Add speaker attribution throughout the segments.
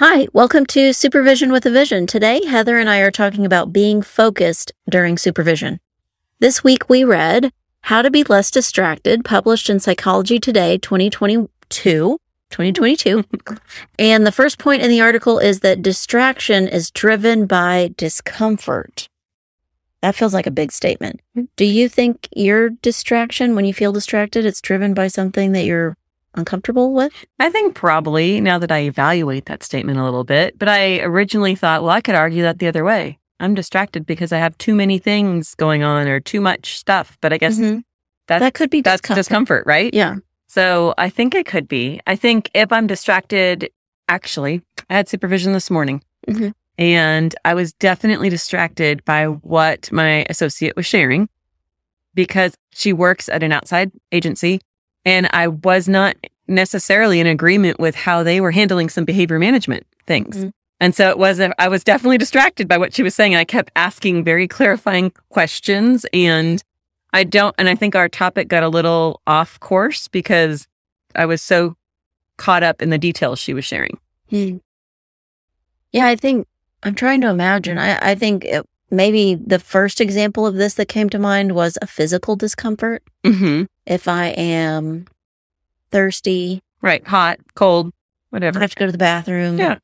Speaker 1: Hi, welcome to Supervision with a Vision. Today, Heather and I are talking about being focused during supervision. This week, we read How to Be Less Distracted, published in Psychology Today 2022. 2022. and the first point in the article is that distraction is driven by discomfort. That feels like a big statement. Mm-hmm. Do you think your distraction, when you feel distracted, it's driven by something that you're uncomfortable with?
Speaker 2: I think probably now that I evaluate that statement a little bit, but I originally thought, well, I could argue that the other way. I'm distracted because I have too many things going on or too much stuff. But I guess
Speaker 1: Mhm.
Speaker 2: that's,
Speaker 1: That could be
Speaker 2: that's
Speaker 1: discomfort.
Speaker 2: discomfort, right?
Speaker 1: Yeah.
Speaker 2: So I think it could be. I think if I'm distracted, actually, I had supervision this morning
Speaker 1: Mhm.
Speaker 2: and I was definitely distracted by what my associate was sharing because she works at an outside agency and I was not necessarily in agreement with how they were handling some behavior management things.
Speaker 1: Mhm.
Speaker 2: And so it was, I was definitely distracted by what she was saying. I kept asking very clarifying questions and I don't, and I think our topic got a little off course because I was so caught up in the details she was sharing.
Speaker 1: Hmm. Yeah, I think I'm trying to imagine. I, I think it, maybe the first example of this that came to mind was a physical discomfort.
Speaker 2: Mm-hmm.
Speaker 1: If I am thirsty,
Speaker 2: Right. Hot, cold, whatever, I
Speaker 1: have to go to the bathroom.
Speaker 2: Yeah.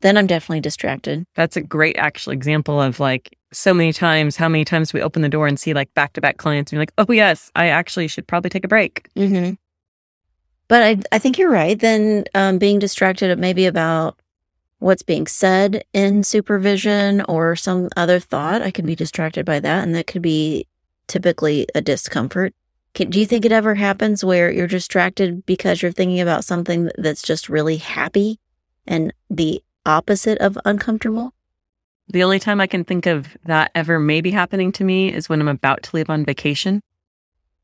Speaker 1: Then I'm definitely distracted.
Speaker 2: That's a great actual example of like so many times, how many times we open the door and see like back to back clients and you're like, oh, yes, I actually should probably take a break.
Speaker 1: Mm-hmm. But I, I think you're right. Then um, being distracted maybe about what's being said in supervision or some other thought, I can be distracted by that. And that could be typically a discomfort. Can, do you think it ever happens where you're distracted because you're thinking about something that's just really happy and the opposite of uncomfortable?
Speaker 2: The only time I can think of that ever maybe happening to me is when I'm about to leave on vacation.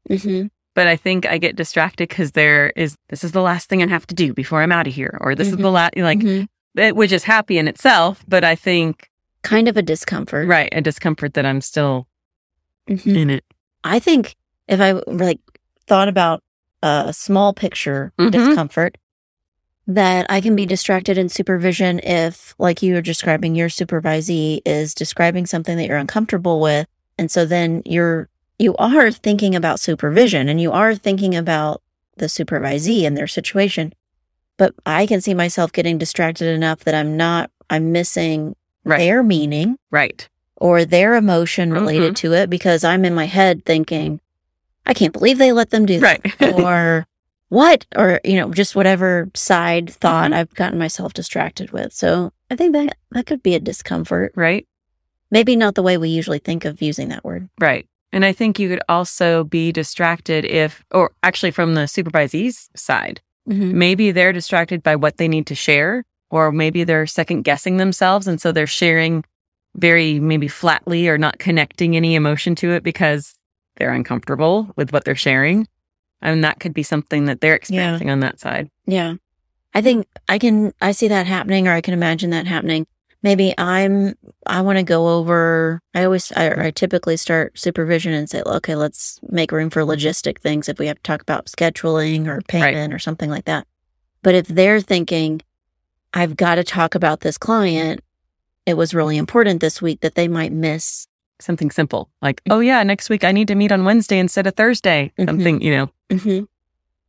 Speaker 1: Mm-hmm.
Speaker 2: But I think I get distracted because there is, this is the last thing I have to do before I'm out of here. Or this is the last, like, it, which is happy in itself. But I think,
Speaker 1: Kind of a discomfort.
Speaker 2: right, a discomfort that I'm still
Speaker 1: Mhm.
Speaker 2: in it.
Speaker 1: I think if I like thought about a small picture
Speaker 2: Mhm.
Speaker 1: discomfort, that I can be distracted in supervision if, like you were describing, your supervisee is describing something that you're uncomfortable with. And so then you're, you are thinking about supervision and you are thinking about the supervisee and their situation. But I can see myself getting distracted enough that I'm not, I'm missing
Speaker 2: Right.
Speaker 1: their meaning
Speaker 2: Right.
Speaker 1: or their emotion related to it because I'm in my head thinking, I can't believe they let them do that.
Speaker 2: Right.
Speaker 1: or what? Or, you know, just whatever side thought
Speaker 2: Mhm.
Speaker 1: I've gotten myself distracted with. So I think that that could be a discomfort.
Speaker 2: right.
Speaker 1: Maybe not the way we usually think of using that word.
Speaker 2: Right. And I think you could also be distracted if, or actually from the supervisee's side,
Speaker 1: Mm-hmm.
Speaker 2: maybe they're distracted by what they need to share, or maybe they're second guessing themselves. And so they're sharing very maybe flatly or not connecting any emotion to it because they're uncomfortable with what they're sharing. And that could be something that they're experiencing on that side.
Speaker 1: Yeah. I think I can, I see that happening or I can imagine that happening. Maybe I'm, I want to go over, I always, I, I typically start supervision and say, okay, let's make room for logistic things if we have to talk about scheduling or payment or something like that. But if they're thinking, I've got to talk about this client, it was really important this week that they might miss.
Speaker 2: Something simple like, oh, yeah, next week I need to meet on Wednesday instead of Thursday.
Speaker 1: Mhm.
Speaker 2: Something, you know,
Speaker 1: Mm-hmm.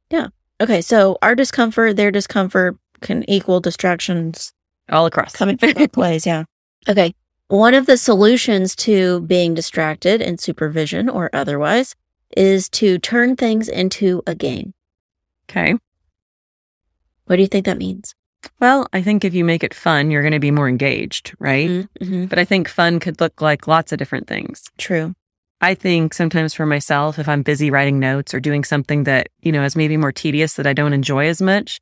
Speaker 1: Yeah. Okay. So our discomfort, their discomfort can equal distractions
Speaker 2: all across.
Speaker 1: coming from both ways. Yeah. Okay. One of the solutions to being distracted in supervision or otherwise is to turn things into a game.
Speaker 2: Okay.
Speaker 1: What do you think that means?
Speaker 2: Well, I think if you make it fun, you're going to be more engaged, right?
Speaker 1: Mm-hmm.
Speaker 2: But I think fun could look like lots of different things.
Speaker 1: True.
Speaker 2: I think sometimes for myself, if I'm busy writing notes or doing something that, you know, is maybe more tedious that I don't enjoy as much,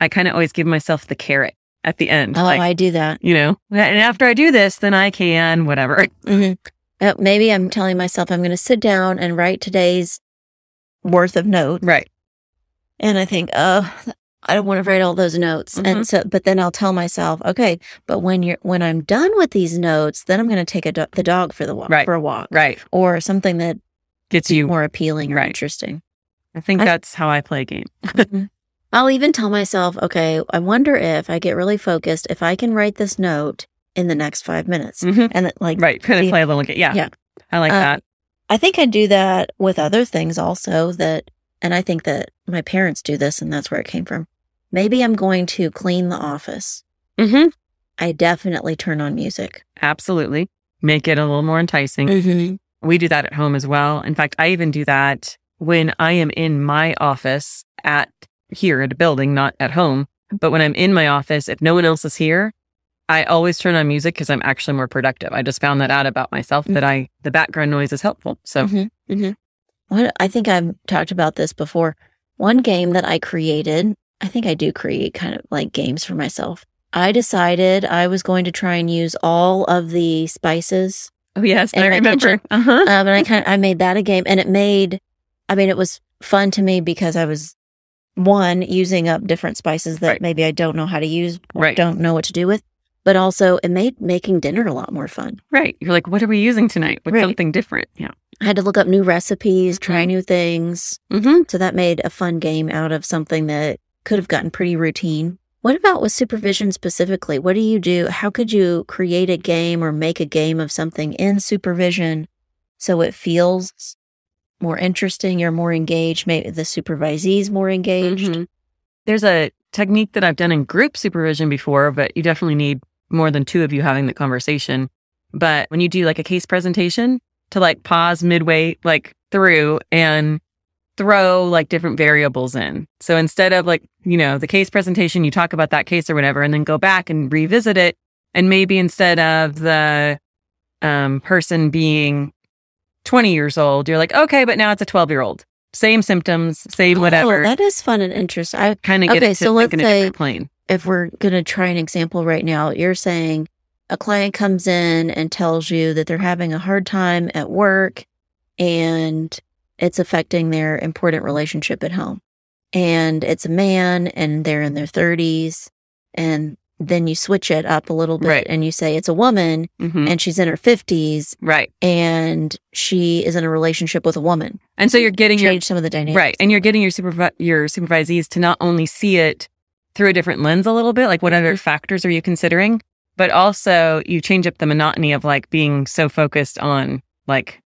Speaker 2: I kind of always give myself the carrot at the end.
Speaker 1: Oh,
Speaker 2: like,
Speaker 1: I do that.
Speaker 2: you know, and after I do this, then I can whatever.
Speaker 1: hmm Uh, maybe I'm telling myself I'm going to sit down and write today's worth of notes.
Speaker 2: Right.
Speaker 1: And I think, oh, I don't want to write all those notes.
Speaker 2: Mhm.
Speaker 1: And so, but then I'll tell myself, okay, but when you're, when I'm done with these notes, then I'm going to take a do- the dog for the walk,
Speaker 2: Right.
Speaker 1: for a walk
Speaker 2: Right.
Speaker 1: or something that
Speaker 2: Gets you.
Speaker 1: more appealing or
Speaker 2: Right.
Speaker 1: interesting.
Speaker 2: I think
Speaker 1: I-
Speaker 2: that's how I play a game.
Speaker 1: Mhm. I'll even tell myself, okay, I wonder if I get really focused, if I can write this note in the next five minutes.
Speaker 2: Mhm.
Speaker 1: And that, like,
Speaker 2: Right. Kind of
Speaker 1: the-
Speaker 2: play a little game. Yeah.
Speaker 1: Yeah.
Speaker 2: I like
Speaker 1: Uh,
Speaker 2: that.
Speaker 1: I think I do that with other things also that, and I think that my parents do this and that's where it came from. Maybe I'm going to clean the office.
Speaker 2: hmm
Speaker 1: I definitely turn on music.
Speaker 2: Absolutely. Make it a little more enticing.
Speaker 1: Mm-hmm.
Speaker 2: We do that at home as well. In fact, I even do that when I am in my office at here at a building, not at home. But when I'm in my office, if no one else is here, I always turn on music because I'm actually more productive. I just found that out about myself that I, the background noise is helpful. So
Speaker 1: Mm-hmm. Mm-hmm. What I think I've talked about this before. One game that I created, I think I do create kind of like games for myself. I decided I was going to try and use all of the spices
Speaker 2: Oh yes, I remember. Uh huh.
Speaker 1: um, and I kind of I made that a game, and it made. I mean, it was fun to me because I was one using up different spices that
Speaker 2: Right.
Speaker 1: maybe I don't know how to use, or
Speaker 2: Right.
Speaker 1: don't know what to do with, but also it made making dinner a lot more fun.
Speaker 2: Right. You're like, what are we using tonight? What's
Speaker 1: Right.
Speaker 2: something different? Yeah.
Speaker 1: I had to look up new recipes, try new things,
Speaker 2: Mm-hmm.
Speaker 1: so that made a fun game out of something that could have gotten pretty routine. What about with supervision specifically? What do you do? How could you create a game or make a game of something in supervision so it feels more interesting? You're more engaged. Maybe the supervisee's more engaged.
Speaker 2: Mhm. There's a technique that I've done in group supervision before, but you definitely need more than two of you having the conversation. But when you do like a case presentation, to like pause midway, like through and throw like different variables in. So instead of like, you know, the case presentation, you talk about that case or whatever, and then go back and revisit it. And maybe instead of the um, person being 20 years old, you're like, okay, but now it's a 12 year old. Same symptoms, same oh, whatever
Speaker 1: Oh, that is fun and interesting. I,
Speaker 2: kind of get
Speaker 1: Okay,
Speaker 2: it to
Speaker 1: so let's
Speaker 2: a
Speaker 1: say-
Speaker 2: plane.
Speaker 1: if we're going to try an example right now, you're saying a client comes in and tells you that they're having a hard time at work and it's affecting their important relationship at home. And it's a man and they're in their 30s. And then you switch it up a little bit
Speaker 2: Right.
Speaker 1: and you say it's a woman
Speaker 2: Mhm.
Speaker 1: and she's in her 50s
Speaker 2: Right.
Speaker 1: and she is in a relationship with a woman.
Speaker 2: And so you're getting your
Speaker 1: Change some of the dynamics.
Speaker 2: right, and you're getting your supervi- your supervisees to not only see it through a different lens a little bit, like what
Speaker 1: Mm-hmm.
Speaker 2: other factors are you considering, but also you change up the monotony of like being so focused on like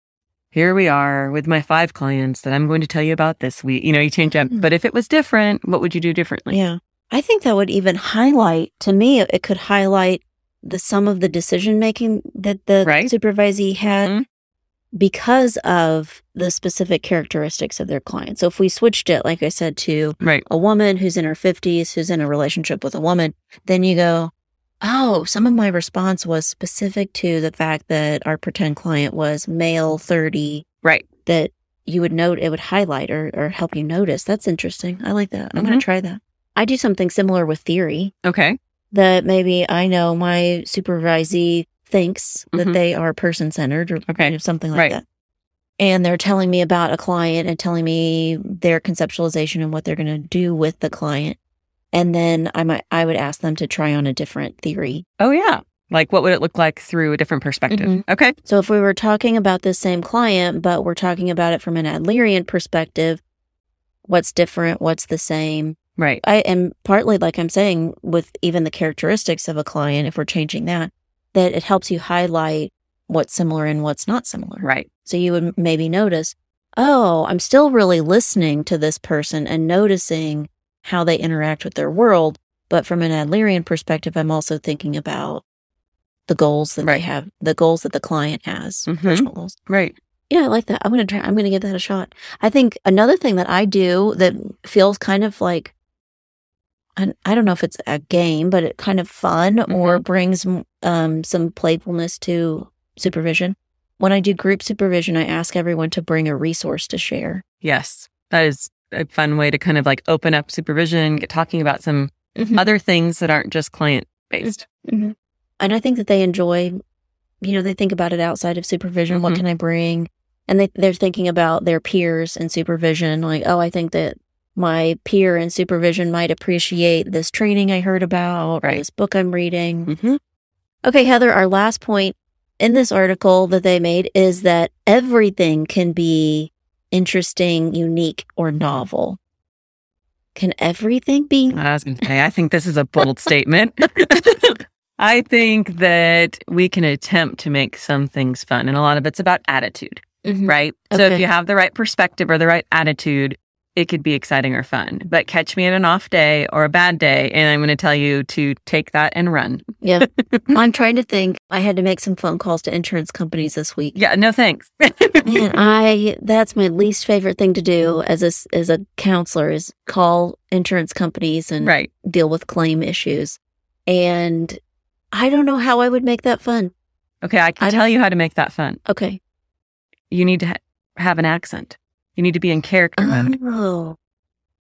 Speaker 2: here we are with my five clients that I'm going to tell you about this week. You know, you change up.
Speaker 1: Mhm.
Speaker 2: But if it was different, what would you do differently?
Speaker 1: Yeah. I think that would even highlight, to me, it could highlight the some of the decision making that the
Speaker 2: Right.
Speaker 1: supervisee had
Speaker 2: Mhm.
Speaker 1: because of the specific characteristics of their client. So if we switched it, like I said, to
Speaker 2: Right.
Speaker 1: a woman who's in her 50s, who's in a relationship with a woman, then you go, oh, some of my response was specific to the fact that our pretend client was male 30,
Speaker 2: Right.
Speaker 1: that you would note, it would highlight or, or help you notice. That's interesting. I like that. I'm going to try that. I do something similar with theory
Speaker 2: Okay.
Speaker 1: that maybe I know my supervisee thinks that
Speaker 2: Mhm.
Speaker 1: they are person centered or
Speaker 2: Okay.
Speaker 1: something like
Speaker 2: Right.
Speaker 1: that. And they're telling me about a client and telling me their conceptualization and what they're going to do with the client. And then I might, I would ask them to try on a different theory.
Speaker 2: Oh yeah. Like what would it look like through a different perspective?
Speaker 1: Mhm.
Speaker 2: Okay.
Speaker 1: So if we were talking about the same client, but we're talking about it from an Adlerian perspective, what's different? What's the same?
Speaker 2: Right.
Speaker 1: I am partly like I'm saying with even the characteristics of a client, if we're changing that, that it helps you highlight what's similar and what's not similar.
Speaker 2: Right.
Speaker 1: So you would maybe notice, oh, I'm still really listening to this person and noticing how they interact with their world. But from an Adlerian perspective, I'm also thinking about the goals that
Speaker 2: Right.
Speaker 1: they have, the goals that the client has,
Speaker 2: Mhm.
Speaker 1: personal goals.
Speaker 2: Right.
Speaker 1: Yeah, I like that. I'm going to try, I'm going to give that a shot. I think another thing that I do that feels kind of like, I, I don't know if it's a game, but it kind of fun or brings um, some playfulness to supervision. When I do group supervision, I ask everyone to bring a resource to share.
Speaker 2: Yes. That is a fun way to kind of like open up supervision, get talking about some
Speaker 1: Mhm.
Speaker 2: other things that aren't just client based.
Speaker 1: And I think that they enjoy, you know, they think about it outside of supervision. What
Speaker 2: Mhm.
Speaker 1: can I bring? And they, they're thinking about their peers and supervision. Like, oh, I think that my peer in supervision might appreciate this training I heard about
Speaker 2: Right.
Speaker 1: this book I'm reading.
Speaker 2: Mm-hmm.
Speaker 1: Okay, Heather, our last point in this article that they made is that everything can be interesting, unique, or novel. Can everything be?
Speaker 2: I was going to say, I think this is a bold statement. I think that we can attempt to make some things fun, and a lot of it's about attitude,
Speaker 1: Mhm.
Speaker 2: right? So if you have the right perspective or the right attitude, it could be exciting or fun. But catch me at an off day or a bad day, and I'm going to tell you to take that and run.
Speaker 1: Yeah. I'm trying to think. I had to make some phone calls to insurance companies this week.
Speaker 2: Yeah, no thanks.
Speaker 1: And I that's my least favorite thing to do as a as a counselor is call insurance companies and
Speaker 2: right.
Speaker 1: deal with claim issues. And I don't know how I would make that fun.
Speaker 2: Okay, I can
Speaker 1: I
Speaker 2: tell you how to make that fun.
Speaker 1: Okay.
Speaker 2: You need to ha- have an accent. You need to be in character mode,
Speaker 1: Oh.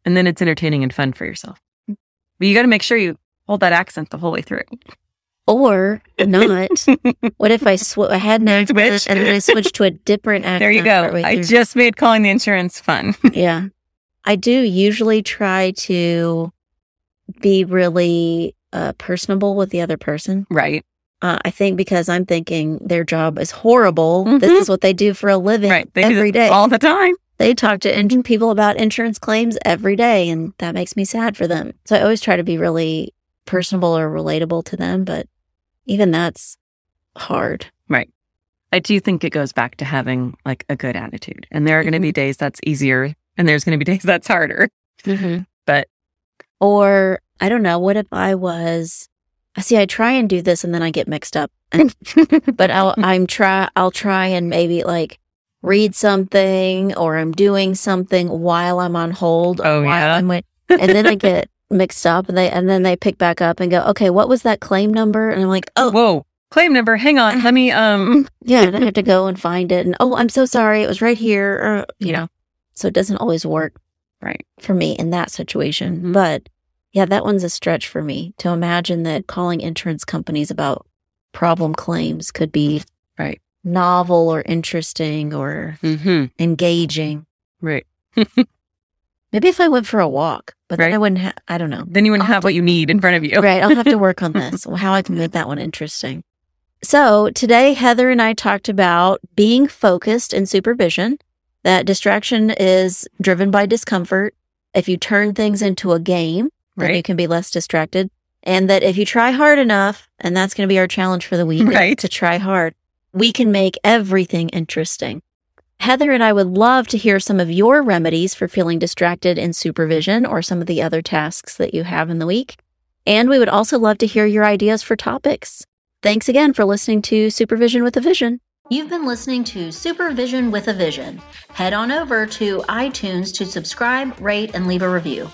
Speaker 2: and then it's entertaining and fun for yourself. But you got to make sure you hold that accent the whole way through.
Speaker 1: Or not. what if I sw- I had an accent and then I switched to a different accent?
Speaker 2: There you go. I
Speaker 1: through?
Speaker 2: just made calling the insurance fun.
Speaker 1: yeah. I do usually try to be really uh, personable with the other person.
Speaker 2: right.
Speaker 1: Uh, I think because I'm thinking their job is horrible.
Speaker 2: Mhm.
Speaker 1: This is what they do for a living
Speaker 2: Right.
Speaker 1: Every day.
Speaker 2: all the time.
Speaker 1: They talk to in- mm-hmm. people about insurance claims every day, and that makes me sad for them. So I always try to be really personable or relatable to them, but even that's hard. Right.
Speaker 2: I do think it goes back to having like a good attitude. And there are going to be mm-hmm. days that's easier and there's going to be days that's harder. Mm-hmm. But-
Speaker 1: or I don't know. What if I was? I see. I try and do this, and then I get mixed up. And, but I'll I'm try. I'll try and maybe like read something, or I'm doing something while I'm on hold.
Speaker 2: Oh, yeah?
Speaker 1: I'm wait- and then I get mixed up, and they and then they pick back up and go, okay, what was that claim number? And I'm like, oh,
Speaker 2: Whoa. Claim number. Hang on. Let me, um,
Speaker 1: yeah. And I have to go and find it, and oh, I'm so sorry, it was right here. Or, you know, so it doesn't always work.
Speaker 2: right.
Speaker 1: for me in that situation.
Speaker 2: Mhm.
Speaker 1: But yeah, that one's a stretch for me to imagine that calling insurance companies about problem claims could be
Speaker 2: Right.
Speaker 1: Novel or interesting or
Speaker 2: Mm-hmm.
Speaker 1: engaging.
Speaker 2: Right.
Speaker 1: Maybe if I went for a walk, but then I wouldn't have, I don't know.
Speaker 2: Then you wouldn't
Speaker 1: I'll
Speaker 2: have what you need in front of you.
Speaker 1: Right. I'll have to work on this, how I can make that one interesting. So today, Heather and I talked about being focused in supervision, that distraction is driven by discomfort. If you turn things into a game, then you can be less distracted. And that if you try hard enough, and that's going to be our challenge for the week,
Speaker 2: Right.
Speaker 1: to try hard, we can make everything interesting. Heather and I would love to hear some of your remedies for feeling distracted in supervision or some of the other tasks that you have in the week. And we would also love to hear your ideas for topics. Thanks again for listening to Supervision with a Vision. You've been listening to Supervision with a Vision. Head on over to iTunes to subscribe, rate, and leave a review.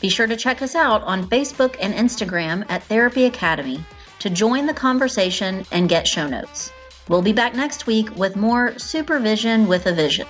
Speaker 1: Be sure to check us out on Facebook and Instagram at Therapy Academy to join the conversation and get show notes. We'll be back next week with more Supervision with a Vision.